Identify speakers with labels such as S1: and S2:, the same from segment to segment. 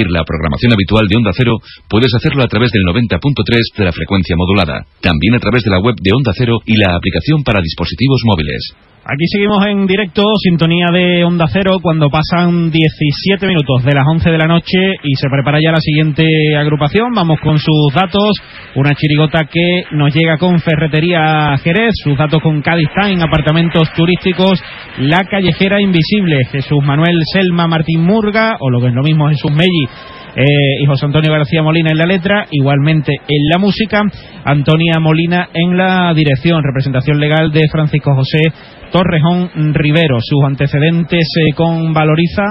S1: seguir la programación habitual de Onda Cero, puedes hacerlo a través del 90.3 de la frecuencia modulada. También a través de la web de Onda Cero y la aplicación para dispositivos móviles.
S2: Aquí seguimos en directo, sintonía de Onda Cero, cuando pasan 17 minutos de las 11 de la noche y se prepara ya la siguiente agrupación. Vamos con sus datos. Una chirigota que nos llega con Ferretería Jerez, sus datos con Cádiz Time, apartamentos turísticos, La Callejera Invisible, Jesús Manuel Selma Martín Murga, o lo que es lo mismo Jesús Melli eh, y José Antonio García Molina en la letra, igualmente en la música, Antonia Molina en la dirección, representación legal de Francisco José Torrejón Rivero. Sus antecedentes eh, con Valoriza.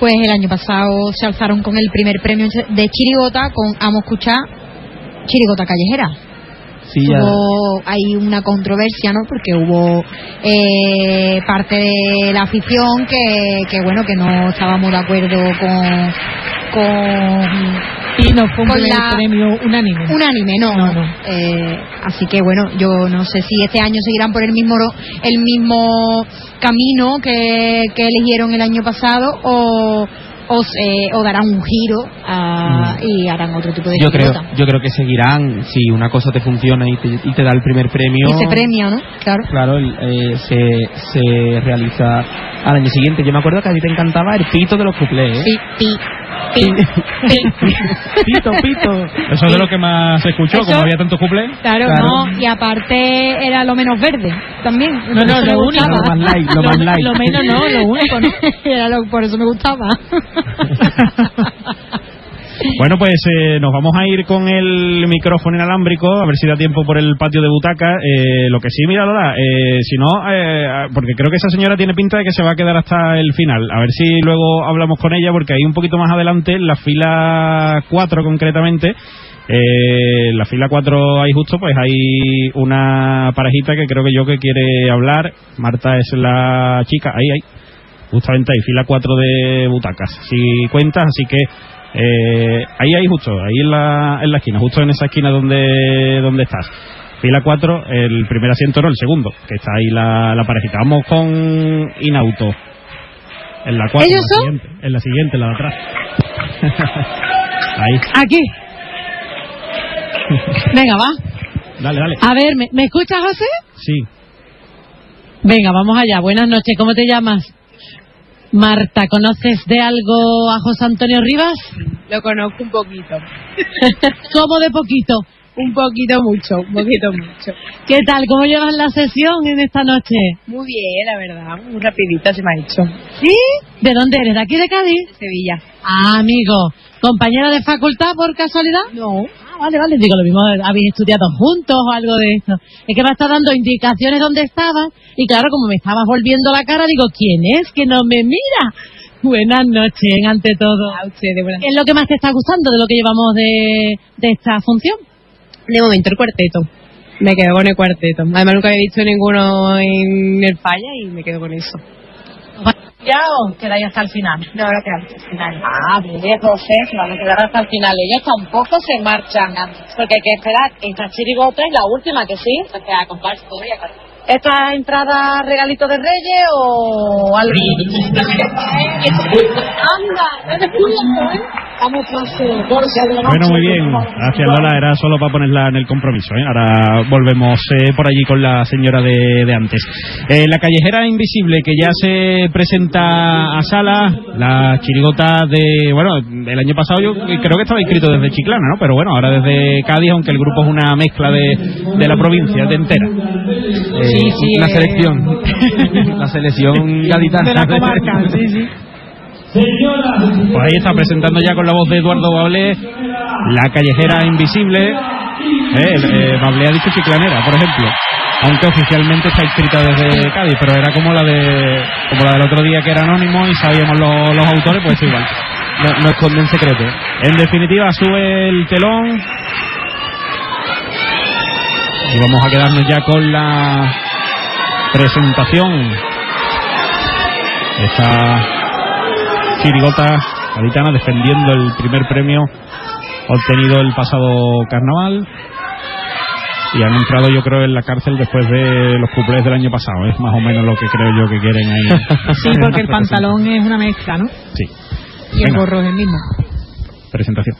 S3: Pues el año pasado se alzaron con el primer premio de Chirigota con Amo Escuchar Chirigota Callejera.
S2: Sí, ya-
S3: Hubo, hay una controversia, ¿no? Porque hubo eh, parte de la afición que, que, bueno, que no estábamos de acuerdo con... con
S4: Y no fue un
S3: con
S4: primer
S3: la-
S4: premio unánime.
S3: Unánime, no.
S4: No, no.
S3: Eh, así que bueno, yo no sé si este año seguirán por el mismo el mismo camino que, que eligieron el año pasado o o, se- o darán un giro a- y harán otro tipo de
S5: Mm. Yo creo, yo creo que seguirán. Si una cosa te funciona y te, y te da el primer premio.
S3: Y se premia, ¿no? Claro.
S5: Claro, eh, se, se realiza al año siguiente. Yo me acuerdo que a ti te encantaba el pito de los cuplés. ¿eh?
S3: Sí, pi,
S5: pito, pito.
S2: Eso es de lo que más se escuchó,
S3: Eso-
S2: como había tantos cuplés.
S3: Claro,
S5: Claro.
S3: no, y aparte era lo menos verde también.
S4: No, no, lo único.
S5: Lo más light, lo más light.
S4: Lo menos no, lo único, ¿no?
S3: Era lo- por eso me gustaba.
S2: Bueno, pues eh, nos vamos a ir con el micrófono inalámbrico, a ver si da tiempo por el patio de butaca. Eh, lo que sí, mira, Lola, eh, si no, eh, porque creo que esa señora tiene pinta de que se va a quedar hasta el final. A ver si luego hablamos con ella, porque ahí un poquito más adelante, en la fila 4 concretamente, eh, en la fila 4 ahí justo, pues hay una parejita que creo que yo que quiere hablar. Marta es la chica, ahí, ahí. Justamente ahí, fila 4 de butacas. Si cuentas, así que eh, ahí, ahí justo, ahí en la, en la esquina, justo en esa esquina donde, donde estás. Fila 4, el primer asiento, no, el segundo, que está ahí la, la parejita. Vamos con Inauto. En la 4,
S3: ¿Ellos
S2: la
S3: son?
S2: siguiente, en la siguiente, la de atrás. ahí,
S4: Aquí. Venga, va.
S2: dale, dale.
S4: A ver, ¿me, ¿me escuchas, José?
S2: Sí.
S4: Venga, vamos allá. Buenas noches. ¿Cómo te llamas? Marta, ¿conoces de algo a José Antonio Rivas?
S6: Lo conozco un poquito.
S4: ¿Cómo de poquito?
S6: Un poquito mucho, un poquito mucho.
S4: ¿Qué tal? ¿Cómo llevas la sesión en esta noche?
S6: Muy bien, la verdad. Muy rapidita se me ha hecho.
S4: ¿Sí? ¿De dónde eres? ¿De aquí de Cádiz?
S6: De Sevilla.
S4: Ah, amigo. ¿Compañera de facultad por casualidad?
S6: No.
S4: Ah, vale, vale. Digo, lo mismo, habéis estudiado juntos o algo de esto. Es que me está dando indicaciones dónde estabas y claro, como me estabas volviendo la cara, digo, ¿quién es que no me mira? Buenas noches, ante todo.
S6: A ustedes, buenas
S4: ¿Qué es lo que más te está gustando de lo que llevamos de, de esta función?
S6: De momento el cuarteto. Me quedo con el cuarteto. Además nunca había visto ninguno en el falla y me quedo con eso.
S4: ¿Ya o quedáis hasta el final?
S6: No, ahora quedamos al final.
S4: Ah, bien, José, se van a quedar hasta el final. Ellos tampoco se marchan, porque hay que esperar. Esta chirigota es la última, que sí. O sea, comparsa todavía, claro. ¿Esta entrada regalito de Reyes o algo? Anda, no te escuchas, ¿eh?
S2: Bueno, muy bien. Gracias, Lola. Era solo para ponerla en el compromiso. ¿eh? Ahora volvemos eh, por allí con la señora de, de antes. Eh, la callejera invisible que ya se presenta a sala. La chirigota de. Bueno, el año pasado yo creo que estaba inscrito desde Chiclana, ¿no? Pero bueno, ahora desde Cádiz, aunque el grupo es una mezcla de, de la provincia, de entera.
S4: Sí, sí,
S5: la
S4: eh.
S5: selección. la selección gaditana.
S4: de la comarca, sí, sí.
S2: Pues ahí está presentando ya con la voz de Eduardo Bablé la callejera invisible. Eh, eh, Bablé ha dicho chiclanera, por ejemplo. Aunque oficialmente está inscrita desde Cádiz, pero era como la de como la del otro día que era anónimo y sabíamos los, los autores, pues igual.
S5: No, no esconden secreto.
S2: En definitiva, sube el telón. Y vamos a quedarnos ya con la presentación. Esta chirigota gaditana defendiendo el primer premio obtenido el pasado carnaval. Y han entrado, yo creo, en la cárcel después de los cuplés del año pasado. Es más o menos lo que creo yo que quieren ahí.
S4: Sí, porque el pantalón es una mezcla, ¿no?
S2: Sí.
S4: Y el
S2: Venga.
S4: gorro es el mismo.
S2: presentación.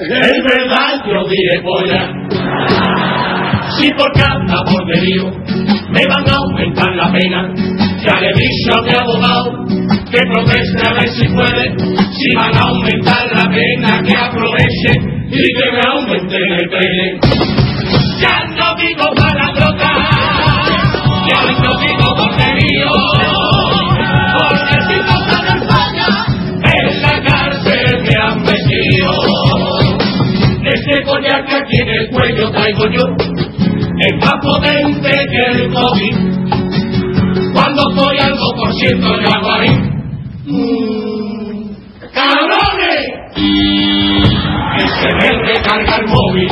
S7: Es verdad, yo dije polla. Si por cada borderío me van a aumentar la pena, ya le he dicho a mi abogado que proteste a ver si puede, si van a aumentar la pena, que aproveche y que me aumenten el pene. Traigo yo, es más potente que el COVID. Cuando estoy al 2% yo hago ahí. Mm, ¡Cabrones! Que se me recarga el móvil.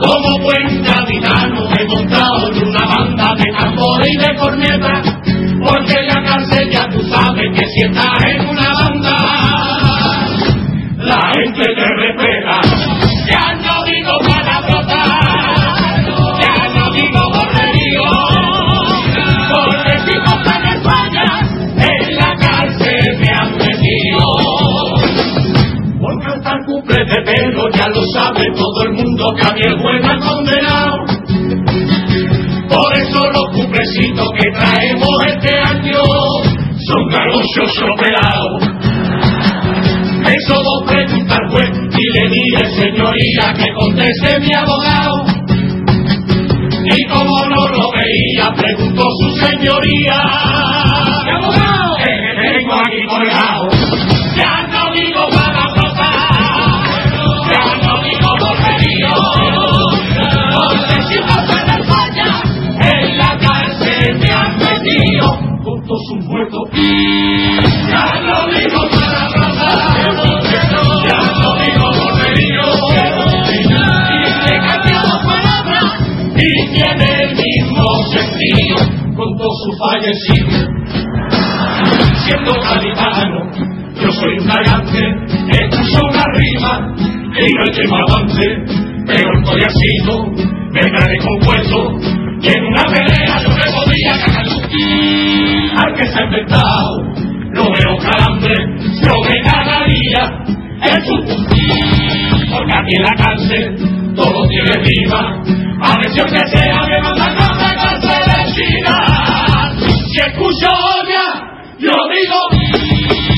S7: Como buen capitano he montado en una banda de tambores y de corneta. Porque la cárcel ya tú sabes que si estás en operados. Eso dos pregunta al juez y le dije, señoría, que conteste mi abogado. Y como no lo veía, preguntó su señoría. ¿Qué abogado? Que tengo aquí colgado. Fallecido. Siendo gaditano, yo soy un gigante, escucho una rima y no que me avance, pero estoy así, me gané compuesto y en una pelea yo me podía ganar. Al que se ha inventado, no veo calambre, yo me ganaría el chupu. Porque aquí en la cárcel todo tiene rima, a ver si aunque sea me mandan a la yo digo,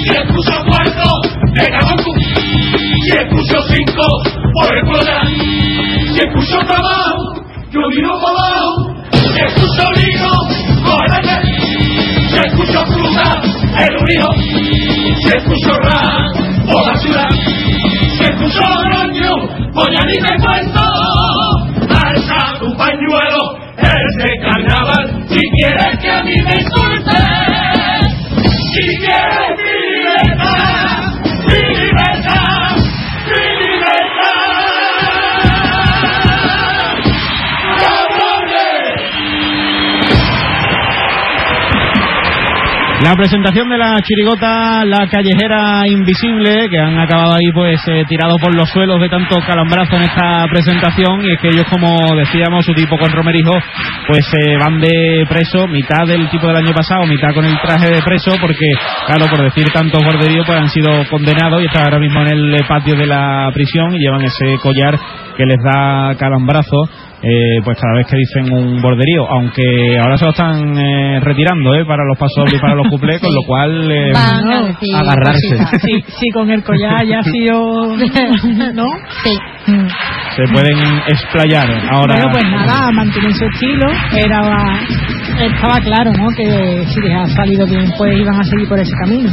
S7: si escucho cuatro, de Cabancu, si escucho cinco, por el poder, si escucho trabajo, yo miro para abajo, si escucho vino, cógete, si escucho fruta, el unido, si escucho rap, o la ciudad, si escucho otoño, voy a ni cuento,
S2: La presentación de la chirigota La Callejera Invisible, que han acabado ahí pues eh, tirados por los suelos de tanto calambrazo en esta presentación, y es que ellos, como decíamos, su tipo con Romerijo, pues eh, van de preso, mitad del tipo del año pasado, mitad con el traje de preso, porque, claro, por decir tantos borderíos, pues han sido condenados y están ahora mismo en el eh, patio de la prisión y llevan ese collar que les da calambrazo. Eh, pues cada vez que dicen un borderío, aunque ahora se lo están eh, retirando eh, para los pasos y para los cuplés, con lo cual eh,
S3: Van
S2: agarrarse.
S6: Sí, sí, con el collar ya ha sido... ¿No?
S3: Sí.
S6: Mm.
S2: se pueden explayar ahora.
S8: Bueno, pues nada, mantienen su estilo. Era, estaba claro, ¿no? Que si les ha salido bien, pues iban a seguir por ese camino.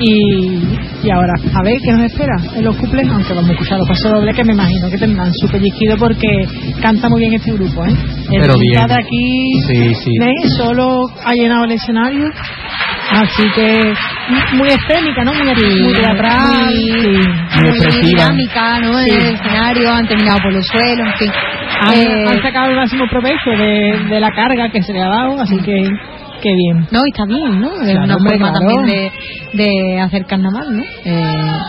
S8: Y, y ahora, a ver qué nos espera en los cuples, aunque vamos a escuchar los pasos dobles, que me imagino que tendrán su pellizquido porque canta muy bien este grupo, ¿eh? El
S5: Pero bien.
S8: de aquí,
S5: Sí, sí.
S8: ¿ves? Solo ha llenado el escenario. Así que muy escénica, ¿no? Muy, muy teatral.
S3: muy-
S8: sí.
S5: Muy expresiva.
S3: dinámica, ¿no?
S8: Sí.
S3: En el escenario, han terminado por los suelos, en fin.
S8: Han,
S3: Eh,
S8: han sacado el máximo provecho de, de la carga que se le ha dado, así que qué bien.
S3: no, y está bien, ¿no? Es
S8: Claro,
S3: una
S8: hombre,
S3: forma
S8: claro.
S3: también de, de hacer carnaval, ¿no? Eh,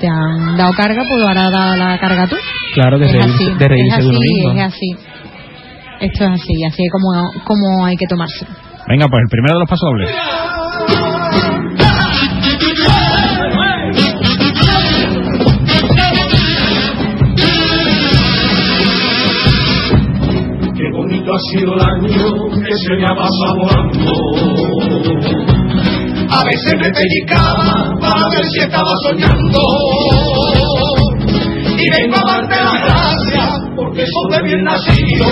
S3: te han dado carga, pues ahora da la carga tú.
S5: Claro que
S3: es
S5: se
S3: así,
S5: de reírse
S3: es
S5: de uno
S3: así,
S5: mismo.
S3: es así. Esto es así, así es como, como hay que tomarse.
S2: Venga, pues el primero de los pasodobles.
S7: Qué bonito ha sido el año que se me ha pasado volando. A veces me pellizcaba para ver si estaba soñando. Y vengo a darte las gracias porque soy de bien nacido.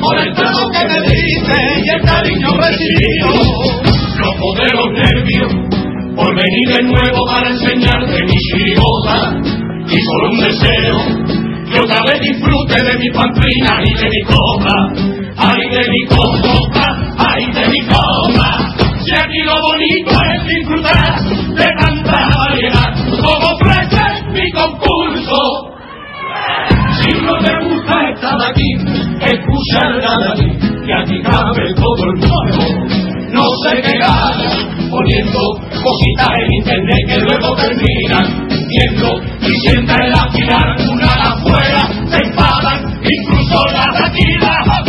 S7: Por el trato que me diste y el cariño recibido. Loco de los nervios por venir de nuevo para enseñarte mi chirigota. Y solo un deseo que otra vez disfrute de mi pamplina y de mi copa, ay de mi copa, ay de mi copa. Si aquí lo bonito es disfrutar de tanta variedad, como ofrece mi concurso. Si no te gusta estar aquí, escucha el David, que aquí cabe todo el mundo. No se qué gana poniendo cositas en internet que luego terminan viendo y sienta en la final una afuera se enfadan, incluso las aquí las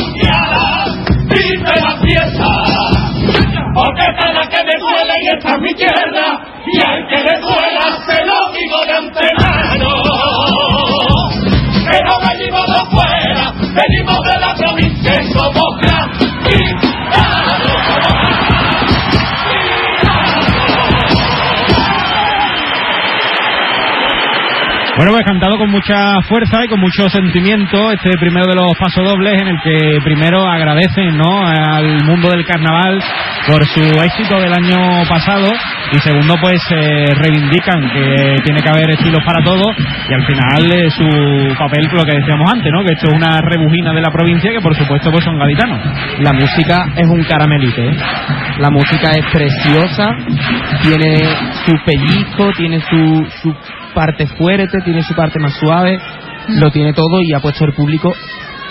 S7: dice la fiesta. Porque esta es la que me duele y esta es mi tierra, y al que le duela
S2: Bueno, pues cantado con mucha fuerza y con mucho sentimiento este primero de los pasodobles en el que primero agradecen ¿no? al mundo del carnaval por su éxito del año pasado y segundo pues eh, reivindican que tiene que haber estilos para todos y al final eh, su papel lo que decíamos antes, ¿no? que esto es una rebujina de la provincia que por supuesto pues son gaditanos.
S5: La música es un caramelite, ¿eh? La música es preciosa, tiene su pellizco, tiene su, su parte fuerte, tiene su parte más suave, lo tiene todo y ha puesto el público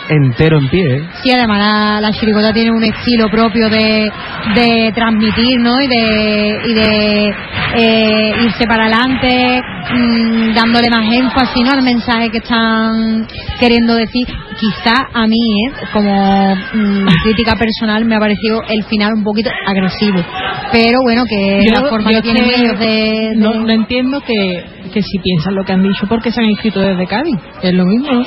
S5: entero en pie, ¿eh?
S3: Sí, además la, la chirigota tiene un estilo propio de, de transmitir, ¿no? Y de, y de eh, irse para adelante, mm, dándole más énfasis, ¿no? Al mensaje que están queriendo decir. Quizá a mí, ¿eh? Como mm, crítica personal, me ha parecido el final un poquito agresivo. Pero bueno, que
S8: Yo-
S3: la forma que tienen ellos de... de-
S8: No, no entiendo que, que si piensan lo que han dicho porque se han inscrito desde Cádiz. Es lo mismo, ¿no?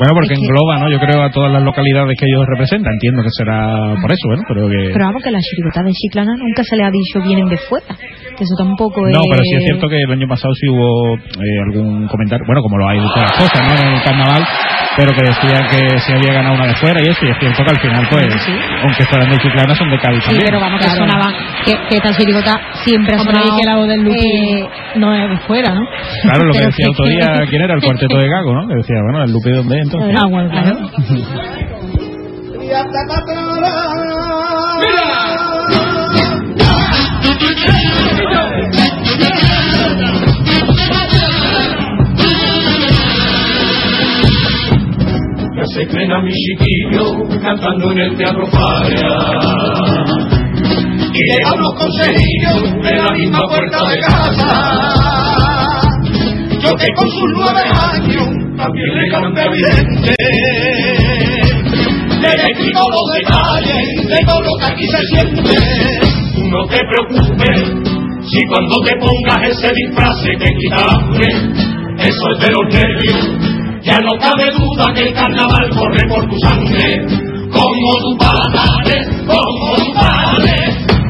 S2: Bueno, porque
S3: Es que-
S2: engloba, ¿no? Yo creo a todas las localidades que ellos representan. Entiendo que será por eso, bueno, pero que...
S3: Pero vamos, que la chirigota de Chiclana nunca se le ha dicho vienen de fuera. Que eso tampoco es...
S2: No, pero sí es cierto que el año pasado sí hubo eh, algún comentario, bueno, como lo hay de todas las cosas, ¿no? En el carnaval, pero que decía que se había ganado una de fuera y eso, y es cierto que al final, pues,
S3: Sí.
S2: aunque fueran de Chiclana, son de Cádiz
S3: Sí,
S2: también.
S3: pero vamos, que
S8: Claro.
S3: sonaba, que, que esta chirigota siempre ha sonado...
S8: y que la voz del Lupi
S3: eh,
S8: no es de fuera, ¿no?
S2: Claro, lo que decía
S3: que-
S2: otro día, ¿quién era? El cuarteto de Gago, ¿no? Que decía, bueno, el Lupe, ¿dónde es entonces?
S8: Ah, bueno, claro.
S7: que se creen a mi chiquillo cantando en el teatro Falla. Y llegan los consejillos en la misma puerta de casa. Yo que con sus nueve años también le canto evidente. Le explico los detalles de todo lo que aquí se siente. Tú no te preocupes si cuando te pongas ese disfraz te quita hambre. Eso es de los nervios. Ya no cabe duda que el carnaval corre por tu sangre. Como tu padre, como tu padre.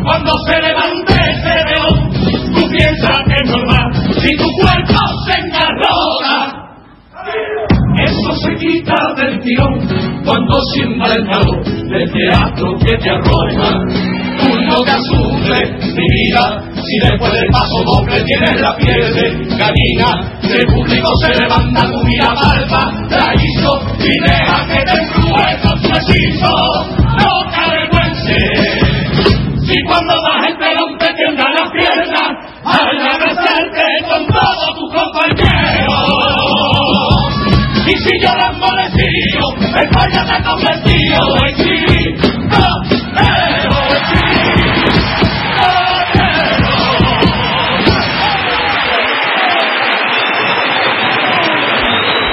S7: Cuando se levante ese león, tú piensas que es normal. Si tu cuerpo se engarrola, se quita del tirón cuando siembra el calor del teatro que te arroja. No te asustes, mi vida, si después del paso doble tienes la piel de el público se levanta, tu vida palpa, la hizo y deja que te embruje con su hechizo. No te avergüences, si cuando vas el pelón te tiemblan las piernas, al abrazarte con todos tus compañeros. Y si lloras molestido, España te ha convertido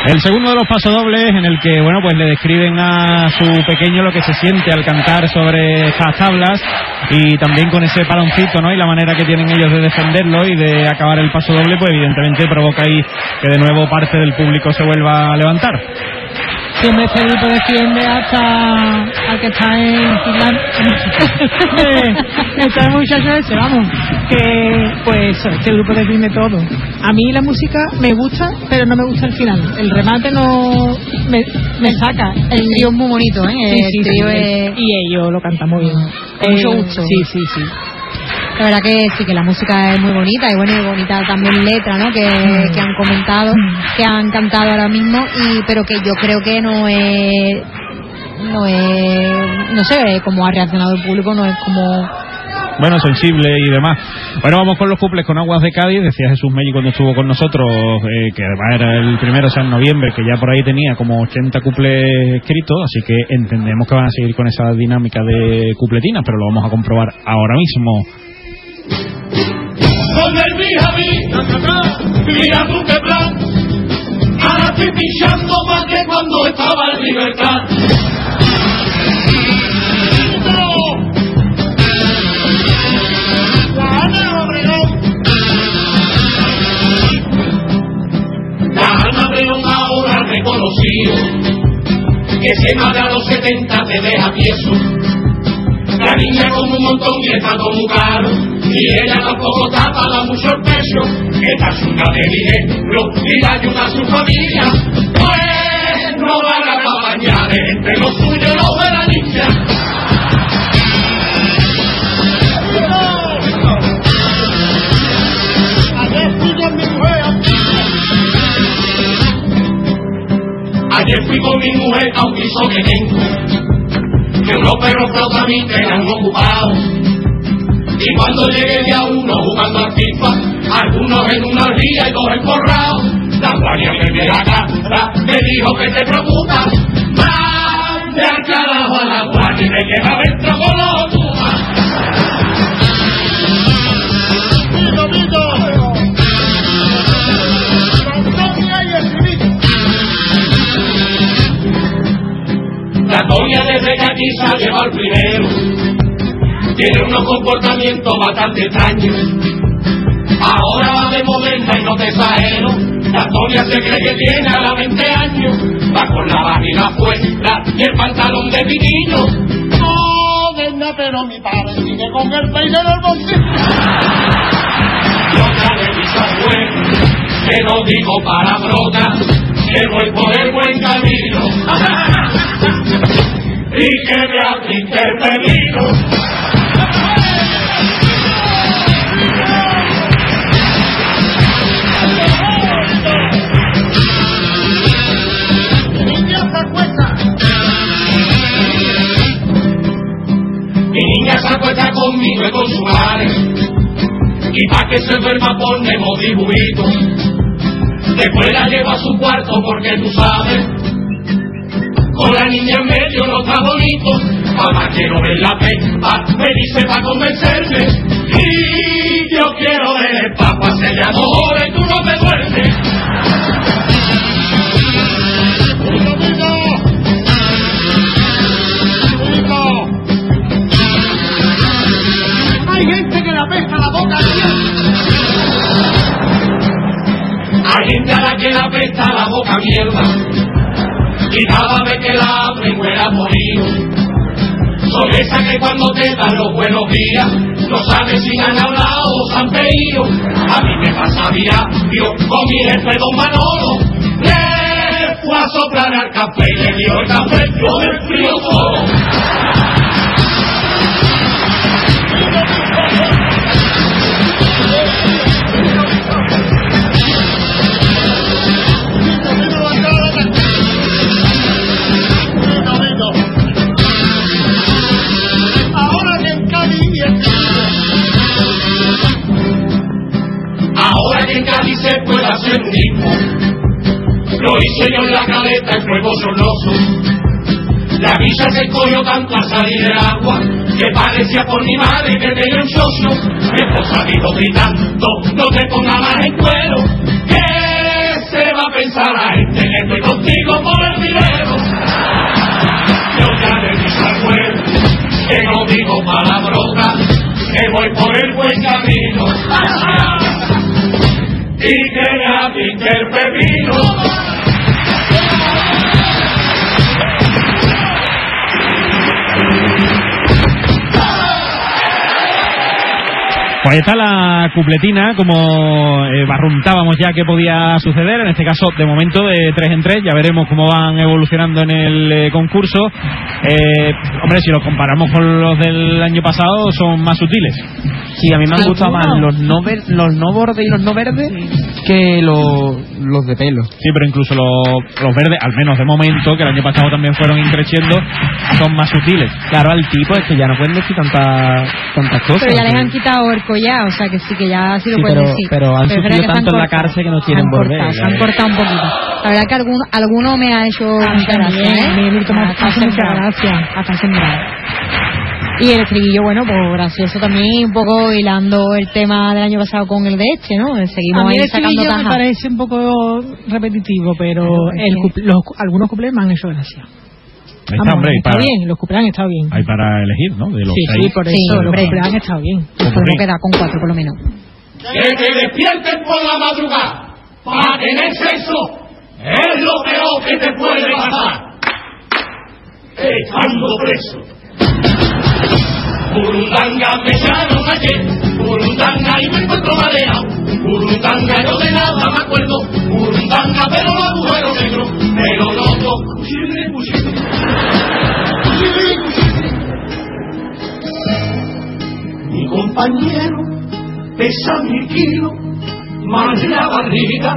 S2: El segundo de los pasodobles en el que, bueno, pues le describen a su pequeño lo que se siente al cantar sobre estas tablas y también con ese paloncito, ¿no? Y la manera que tienen ellos de defenderlo y de acabar el pasodoble, pues evidentemente provoca ahí que de nuevo parte del público se vuelva a levantar.
S8: Siempre este grupo defiende hasta al que está en Finlandia. está el muchacho ese, vamos. Que, pues, este grupo defiende todo. A mí la música me gusta, pero no me gusta el final. El remate no me, me saca.
S3: El trío es muy bonito, ¿eh?
S8: Sí, sí,
S3: el
S8: sí,
S3: trío
S8: sí.
S3: es...
S8: Y ellos lo cantan muy bien.
S3: Con mucho
S8: Eh,
S3: gusto.
S8: Sí, sí, sí.
S3: La verdad que sí, que la música es muy bonita y bueno, y bonita también letra, ¿no? Que, que han comentado, que han cantado ahora mismo, y pero que yo creo que no es, no es, no sé, como ha reaccionado el público, no es como,
S2: bueno, sensible y demás. Bueno, vamos con los cuples con Aguas de Cádiz. Decía Jesús Melli cuando estuvo con nosotros, eh, que además era el primero, o sea, en noviembre, que ya por ahí tenía como 80 cuples escritos, así que entendemos que van a seguir con esa dinámica de cupletinas, pero lo vamos a comprobar ahora mismo.
S7: Con el Mijaví, mira tú qué plan. Ahora estoy pinchando más que cuando estaba en libertad. Reconocido que se mata a los 70 te deja tieso. La niña con un montón y está con un caro. Y ella tampoco tapa da mucho el pecho. Esta es una de ejemplo y la ayuda a su familia. Pues no van a bañar entre los suyos y los de la niña. Ayer fui con mi mujer a un piso que tengo que unos perros flautas a mí quedan Y cuando llegué de a uno jugando al FIFA, algunos en una orilla y dos encorrados, la guardia me ve la cara, me dijo que te preocupa, mande al carajo a la guardia y me queda dentro con los. La Toña desde que aquí se ha llevado el primero tiene unos comportamientos bastante extraños. Ahora va de moderna y no te exagero. La Toña se cree que tiene a la 20 años. Va con la vagina fuera y el pantalón de piquillo. Moderna, pero mi padre sigue con el peine en el bolsillo. Y otra de mis abuelos, que no digo palabrota, que voy por el buen camino. y que me ha intervenido. Y pa' que se duerma ponemos dibujitos. Después la llevo a su cuarto porque tú sabes. Con la niña en medio no está bonito. Mamá quiero ver la pepa, me dice pa' convencerme. Y yo quiero ver el papa, se le y tú no me duermes.
S9: Boca
S7: mierda. Y cada vez que la abren huele a morido. Son esas que cuando te dan los buenos días, no sabes si han hablado o se han pedido. A mí me pasa diario con mi jefe don Manolo. Le fue a soplar al café y le dio el café, yo del frío todo. Se puede hacer un hijo, lo hice yo en la caleta en fuego soloso. La villa se cogió tanto a salir del agua que parecía por mi madre que tenía un socio. Mi esposa dijo gritando, no te pongas más en cuero, que se va a pensar la gente que estoy contigo por el dinero. Yo ya le dije al que no digo palabrotas, que voy por el buen camino. Me pinche el pepino.
S2: Pues ahí está la cupletina, como eh, barruntábamos ya que podía suceder, en este caso de momento de tres en tres, ya veremos cómo van evolucionando en el eh, concurso. Eh, hombre, si lo comparamos con los del año pasado, son más sutiles.
S5: Sí, a mí me han gustado más los no, ver- los no bordes y los no verdes que los, los de pelo.
S2: Sí, pero incluso los, los verdes, al menos de momento, que el año pasado también fueron increciendo, son más sutiles.
S5: Claro, al tipo es que ya no pueden decir tantas tantas cosas.
S3: Pero ya les han quitado el collar, o sea que sí que ya sí lo
S5: Sí,
S3: pueden
S5: pero-
S3: decir.
S5: pero han
S3: verdad
S5: sufrido
S3: que se han
S5: tanto en la cárcel que no quieren
S3: han
S5: volver,
S3: cortado, Se
S5: ya,
S3: han
S5: ya.
S3: cortado un poquito. La verdad que alguno, alguno me ha hecho mucha gracia, ¿eh?
S8: me mucha gracia.
S3: Y el estribillo, bueno, pues gracioso también, un poco hilando el tema del año pasado con el de este, ¿no? Seguimos
S8: A mí
S3: ahí
S8: el
S3: sacando
S8: me parece un poco repetitivo, pero el los, algunos cuplés me han hecho gracia.
S2: Ahí está,
S8: Vamos,
S2: hombre,
S8: está
S2: para,
S8: bien, los cuplés han estado bien.
S2: hay para elegir, ¿no? De los
S8: Sí,
S2: seis.
S8: sí, por
S3: Sí,
S8: eso, los
S3: hombre.
S8: cuplés han estado bien.
S3: Podemos quedar con cuatro por lo menos.
S7: Que te despierten por la madrugada para tener sexo es lo peor que te puede pasar. Estando preso. Burundanga me echaron ayer, Burundanga y me encuentro mareado. Burundanga yo de nada me acuerdo, Burundanga pero los agujeros negros, pero loco. Mi compañero pesa mil kilos, más la barriga.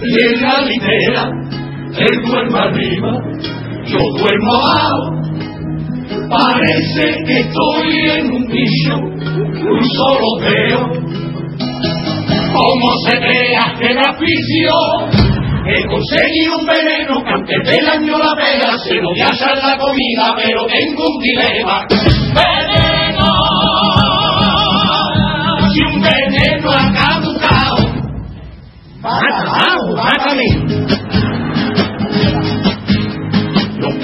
S7: Y en la litera, él duerme arriba, yo duermo abajo. Parece que estoy en un piso, un solo veo. Como se crea que me aficio, he conseguido un veneno que aunque te daño la pega, se lo voy a la comida, pero tengo un dilema. ¡Veneno! Si un veneno ha caducado, mátalo, mátame.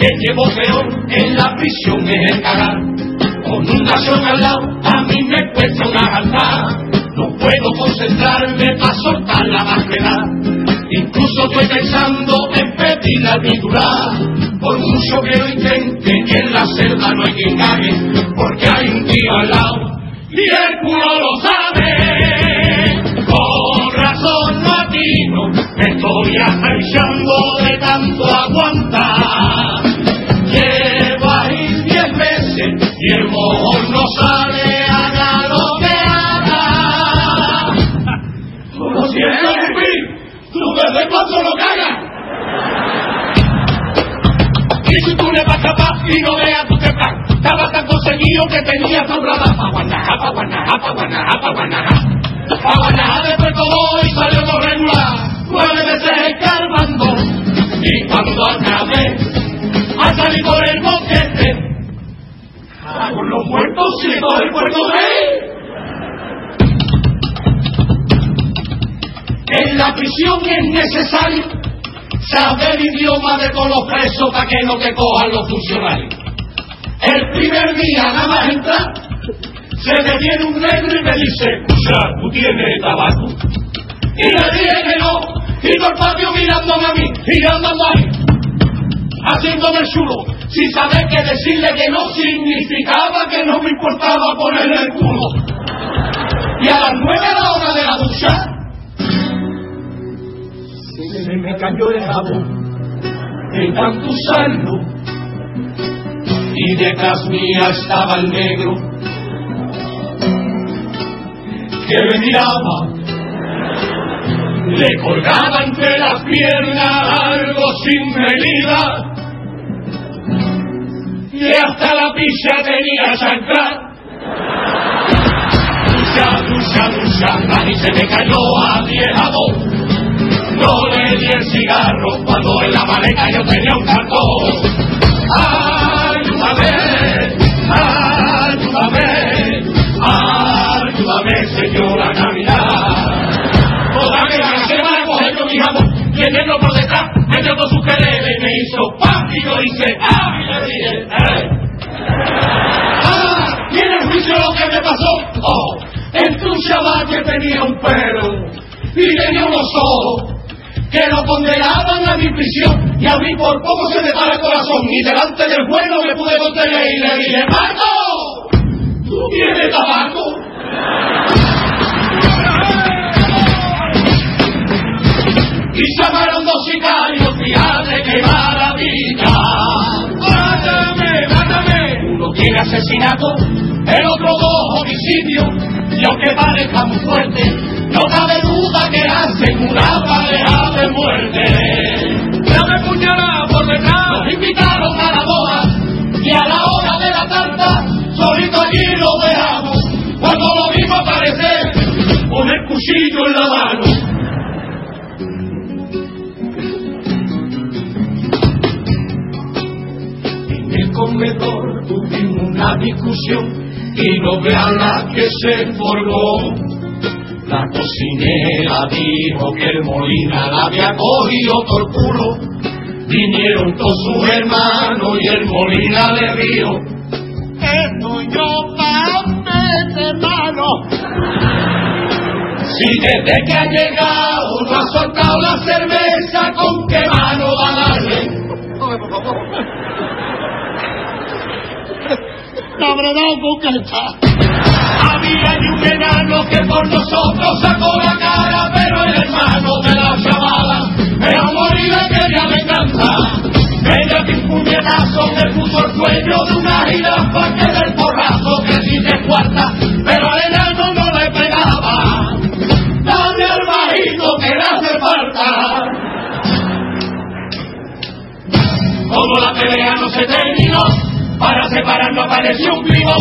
S7: Que llevo peor en la prisión es el cagar. Con un nación al lado, a mí me cuesta una jartada. No puedo concentrarme para soltar la máscara. Incluso estoy pensando en pedir la titular. Por mucho que lo intente, en la celda no hay quien cague. Porque hay un tío al lado y el culo lo sabe. Con razón no atino, me estoy y no veas tu temprano, estaba tan conseguido que tenía sobrada pa' guanaja, pa' guanaja, pa' y salió lo regular, nueve veces escarbando. Y cuando acabé, a salir por el boquete, con los muertos y el puerto de En la prisión es necesario saber idioma de todos los presos para que no te cojan los funcionarios. El primer día nada más entrar, se detiene un negro y me dice, escucha, tú tienes tabaco. Y le dije que no, y todo el patio mirándome a mí, mirándome a mí, haciéndome el chulo, sin saber que decirle que no significaba que no me importaba ponerle el culo. Y a las nueve de la hora de la ducha, se me cayó el jabón de tanto usarlo. Y detrás mía estaba el negro que me miraba. Le colgaba entre las piernas algo sin medida. Y hasta la pilla tenía chancla lucha, lucha, lucha, y se me cayó a diez no le di el cigarro cuando en la maleta yo tenía un cartón. Ayúdame, ayúdame, ayúdame, señora Navidad. Toda la semana coger con mi jamón, viendo por detrás, me dio con su querer y me hizo pan y yo hice ah, y le dije, eh. ¿tiene juicio lo que me pasó? Oh, entre un chaval que tenía un pelo y tenía unos ojos que lo condenaban a mi prisión y a mí por poco se me para el corazón y delante del juez no me pude contener y le dije, Marco, ¿tú tienes tabaco? Y llamaron dos sicarios, fíjate qué maravilla. Mátame, mátame. Uno tiene asesinato, el otro dos homicidios, y aunque parezca muy fuerte, no cabe duda que hacen una pareja de muerte. me puñalada por detrás. Nos invitaron a la boda y a la hora de la tarta, solito allí lo dejamos. Cuando lo vimos aparecer con el cuchillo en la mano. En el comedor tuvimos una discusión y no vean la que se formó. La cocinera dijo que el Molina la había cogido por culo. Vinieron todos sus hermanos y el Molina le dijo, estoy yo para hermano. Si desde que ha llegado no ha soltado la cerveza, ¿con mano va La verdad, con había un enano que por nosotros sacó la cara, pero el hermano de la chavala era morir y quería venganza. Ella de un puñetazo me puso el cuello de una jirafa que del porrazo que si se cuarta, pero al enano no le pegaba. Dame al bajito que le hace falta. Como la pelea no se terminó, para separarnos apareció un primo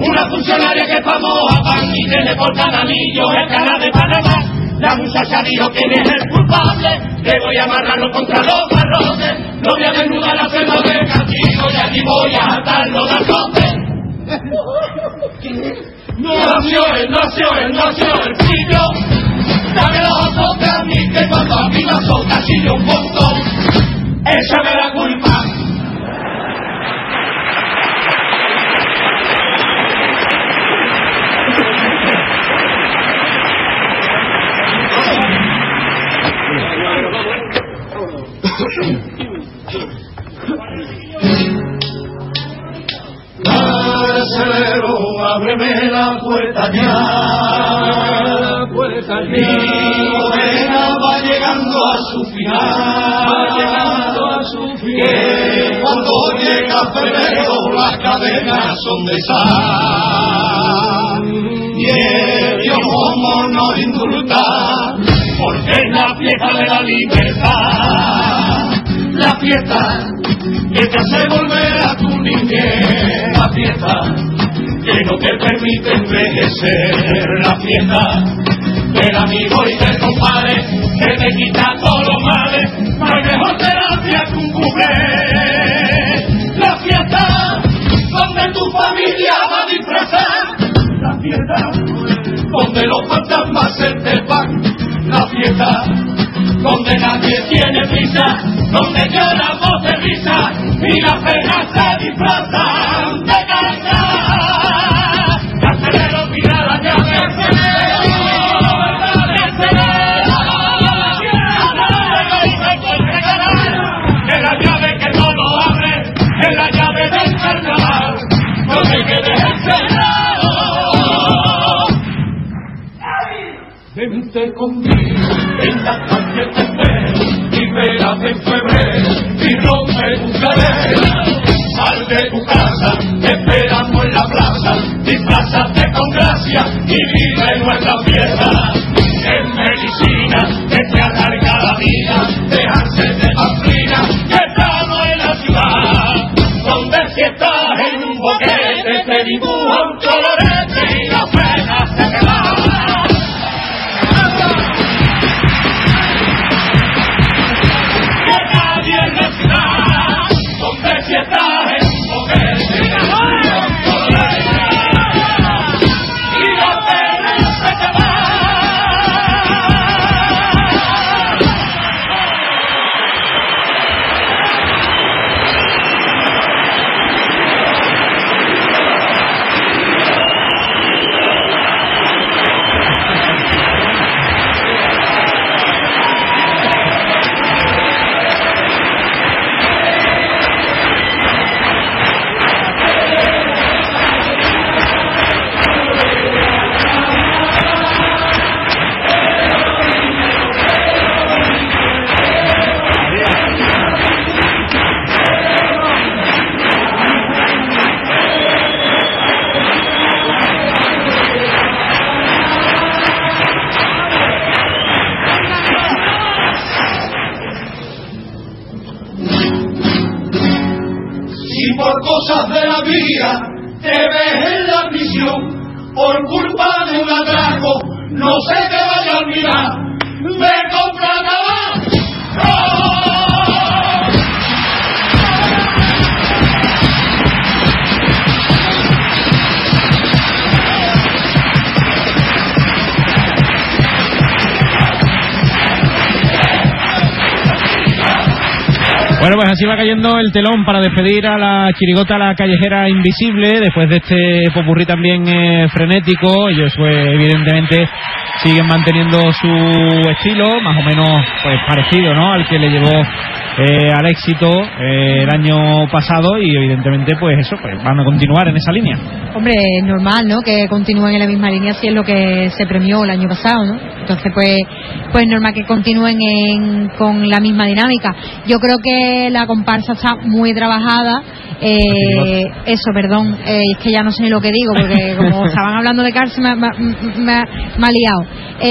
S7: una funcionaria que famosa pan y que le portan anillos el canal de Panamá. La muchacha dijo que es el culpable, que voy a amarrarlo contra los barrotes. No voy a desnudar la selva del castigo y allí voy a atarlo de azote. No nació él, nació él, nació el pillo. Dame los azotes a mí, que cuando a mí me azota chillo un montón. Échame la culpa. Carcelero, ábreme la puerta ya. Puerta Mi novena va llegando a su final. Va llegando a su final. Que cuando llega febrero las cadenas son de sal. Y el Dios como no indulta, porque es la fiesta de la libertad la fiesta que te hace volver a tu niñez, la fiesta que no te permite envejecer, la fiesta del amigo y del compadre que te quita todos los males, no hay mejor terapia que un mujer. La fiesta donde tu familia va a disfrazar, la fiesta donde los fantasmas se te van, la fiesta donde nadie tiene prisa, donde lloramos de risa y la pena se disfraza se te vaya a olvidar, me compra
S2: Bueno, pues así va cayendo el telón para despedir a la chirigota La Callejera Invisible, después de este popurrí también eh, frenético. Ellos, pues, evidentemente, siguen manteniendo su estilo, más o menos pues parecido ¿no? al que le llevó eh, al éxito eh, el año pasado y evidentemente pues eso pues van a continuar en esa línea
S3: Hombre, es normal, ¿no? Que continúen en la misma línea si es lo que se premió el año pasado, ¿no? Entonces, pues, pues es normal que continúen en- con la misma dinámica. Yo creo que la comparsa está muy trabajada. Eh, eso, perdón, eh, es que ya no sé ni lo que digo, porque como estaban hablando de cárcel me, me- me- me ha liado. Eh,